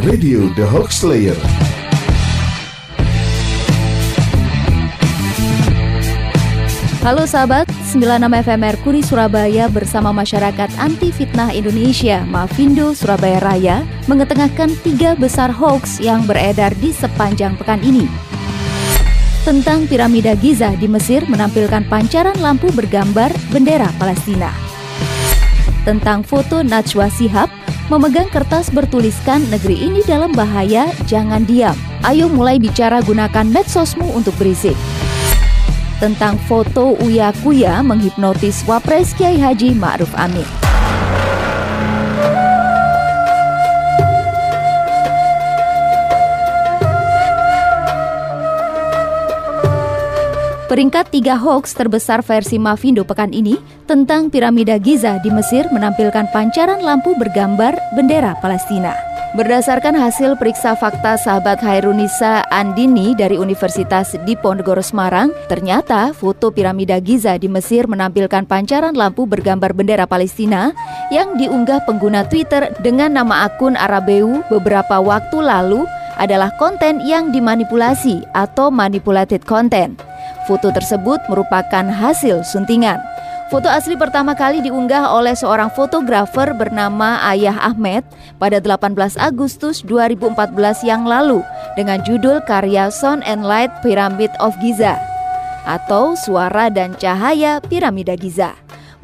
Radio The Hoax Slayer. Halo sahabat, 96 FM Merkuri Surabaya bersama masyarakat anti fitnah Indonesia, Mavindo Surabaya Raya, mengetengahkan tiga besar hoax yang beredar di sepanjang pekan ini. Tentang piramida Giza di Mesir menampilkan pancaran lampu bergambar bendera Palestina. Tentang foto Najwa Sihab memegang kertas bertuliskan negeri ini dalam bahaya, jangan diam. Ayo mulai bicara gunakan medsosmu untuk berisik tentang foto Uya Kuya menghipnotis Wapres Kiai Haji Ma'ruf Amin. Peringkat tiga hoax terbesar versi Mavindo pekan ini tentang piramida Giza di Mesir menampilkan pancaran lampu bergambar bendera Palestina. Berdasarkan hasil periksa fakta sahabat Hairunisa Andini dari Universitas Diponegoro Semarang, ternyata foto piramida Giza di Mesir menampilkan pancaran lampu bergambar bendera Palestina yang diunggah pengguna Twitter dengan nama akun Arabeu beberapa waktu lalu adalah konten yang dimanipulasi atau manipulated content. Foto tersebut merupakan hasil suntingan. Foto asli pertama kali diunggah oleh seorang fotografer bernama Ayah Ahmed pada 18 Agustus 2014 yang lalu dengan judul karya Sound and Light Pyramid of Giza atau Suara dan Cahaya Piramida Giza.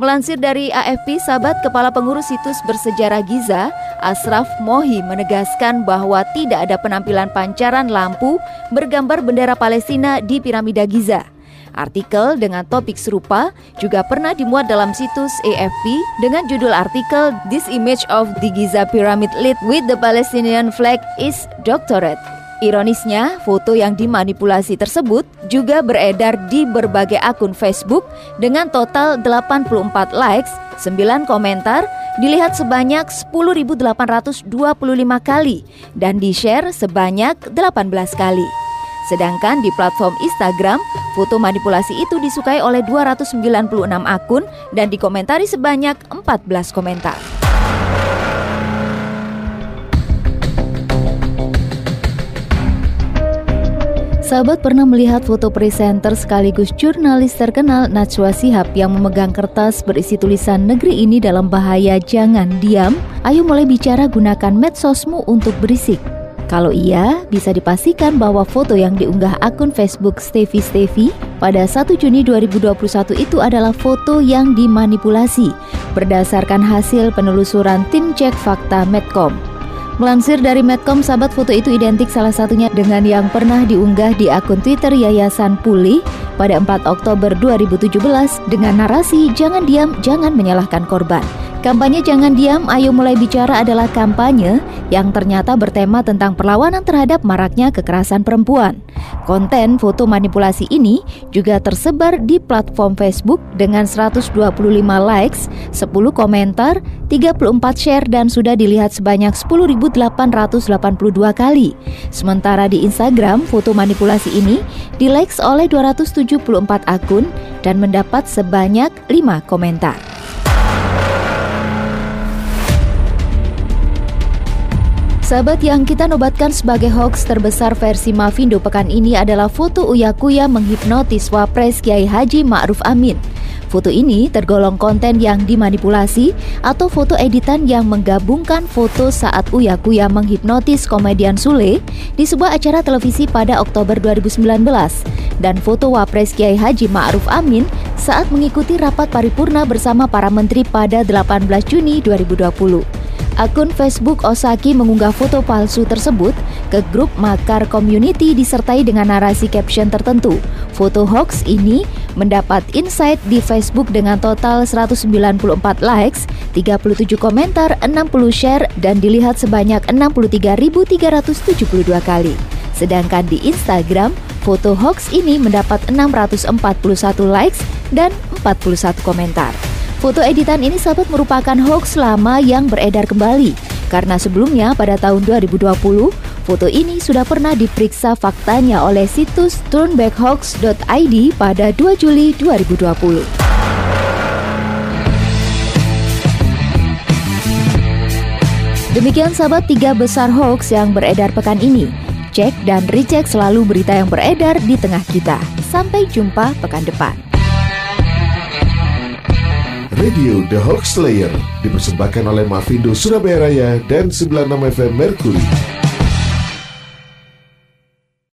Melansir dari AFP, sahabat Kepala Pengurus Situs Bersejarah Giza, Asraf Mohi menegaskan bahwa tidak ada penampilan pancaran lampu bergambar bendera Palestina di Piramida Giza. Artikel dengan topik serupa juga pernah dimuat dalam situs AFP dengan judul artikel This image of the Giza Pyramid lit with the Palestinian flag is doctorate. Ironisnya, foto yang dimanipulasi tersebut juga beredar di berbagai akun Facebook dengan total 84 likes, 9 komentar, dilihat sebanyak 10.825 kali dan di-share sebanyak 18 kali. Sedangkan di platform Instagram, foto manipulasi itu disukai oleh 296 akun dan dikomentari sebanyak 14 komentar. Sahabat pernah melihat foto presenter sekaligus jurnalis terkenal Najwa Sihab yang memegang kertas berisi tulisan negeri ini dalam bahaya jangan diam. Ayo mulai bicara gunakan medsosmu untuk berisik. Kalau iya, bisa dipastikan bahwa foto yang diunggah akun Facebook Stevie Stevie pada 1 Juni 2021 itu adalah foto yang dimanipulasi berdasarkan hasil penelusuran tim cek fakta Medcom. Melansir dari Medcom, sahabat foto itu identik salah satunya dengan yang pernah diunggah di akun Twitter Yayasan Pulih pada 4 Oktober 2017 dengan narasi jangan diam, jangan menyalahkan korban. Kampanye Jangan Diam, Ayo Mulai Bicara adalah kampanye yang ternyata bertema tentang perlawanan terhadap maraknya kekerasan perempuan. Konten foto manipulasi ini juga tersebar di platform Facebook dengan 125 likes, 10 komentar, 34 share dan sudah dilihat sebanyak 10.882 kali. Sementara di Instagram, foto manipulasi ini di likes oleh 274 akun dan mendapat sebanyak 5 komentar. Sahabat yang kita nobatkan sebagai hoax terbesar versi Mavindo pekan ini adalah foto Uya Kuya menghipnotis Wapres Kiai Haji Ma'ruf Amin. Foto ini tergolong konten yang dimanipulasi atau foto editan yang menggabungkan foto saat Uya Kuya menghipnotis komedian Sule di sebuah acara televisi pada Oktober 2019 dan foto Wapres Kiai Haji Ma'ruf Amin saat mengikuti rapat paripurna bersama para menteri pada 18 Juni 2020. Akun Facebook Osaki mengunggah foto palsu tersebut ke grup Makar Community disertai dengan narasi caption tertentu. Foto hoax ini mendapat insight di Facebook dengan total 194 likes, 37 komentar, 60 share, dan dilihat sebanyak 63.372 kali. Sedangkan di Instagram, foto hoax ini mendapat 641 likes dan 41 komentar. Foto editan ini sahabat merupakan hoax lama yang beredar kembali karena sebelumnya pada tahun 2020 foto ini sudah pernah diperiksa faktanya oleh situs turnbackhoax.id pada 2 Juli 2020. Demikian sahabat tiga besar hoax yang beredar pekan ini. Cek dan recheck selalu berita yang beredar di tengah kita. Sampai jumpa pekan depan. Radio The Hoax Slayer dipersembahkan oleh Mavindo Surabaya Raya dan 96 FM Mercury.